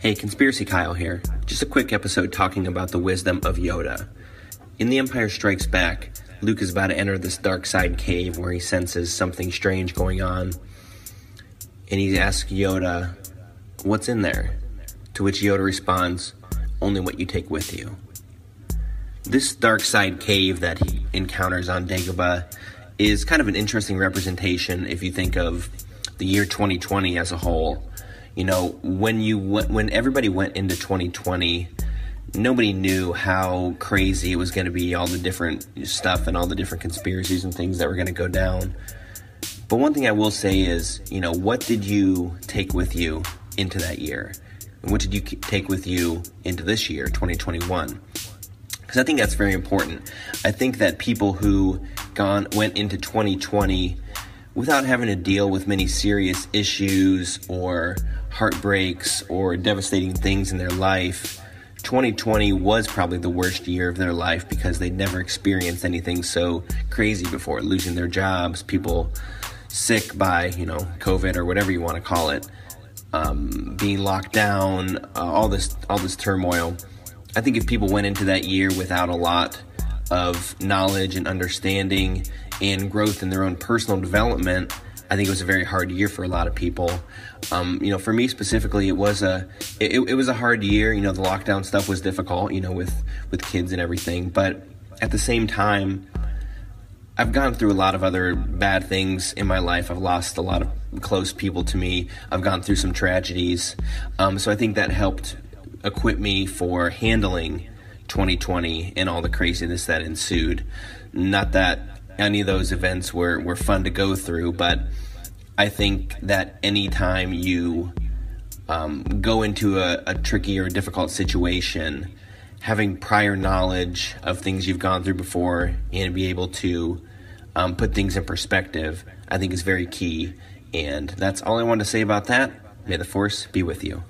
Hey, Conspiracy Kyle here. Just a quick episode talking about the wisdom of Yoda. In The Empire Strikes Back, Luke is about to enter this dark side cave where he senses something strange going on. And he asks Yoda, What's in there? To which Yoda responds, Only what you take with you. This dark side cave that he encounters on Dagobah is kind of an interesting representation if you think of the year 2020 as a whole. You know, when you went, when everybody went into 2020, nobody knew how crazy it was going to be, all the different stuff and all the different conspiracies and things that were going to go down. But one thing I will say is, you know, what did you take with you into that year? And what did you take with you into this year, 2021? Because I think that's very important. I think that people who gone went into 2020 without having to deal with many serious issues or heartbreaks or devastating things in their life, 2020 was probably the worst year of their life because they'd never experienced anything so crazy before losing their jobs, people sick by, you know, COVID or whatever you want to call it, um, being locked down, uh, all this, all this turmoil. I think if people went into that year without a lot of knowledge and understanding and growth in their own personal development, I think it was a very hard year for a lot of people. Um, you know, for me specifically, it was a it, it was a hard year. You know, the lockdown stuff was difficult. You know, with with kids and everything. But at the same time, I've gone through a lot of other bad things in my life. I've lost a lot of close people to me. I've gone through some tragedies. Um, so I think that helped equip me for handling 2020 and all the craziness that ensued. Not that any of those events were, were fun to go through, but I think that anytime you um, go into a, a tricky or difficult situation, having prior knowledge of things you've gone through before and be able to um, put things in perspective, I think is very key. And that's all I wanted to say about that. May the force be with you.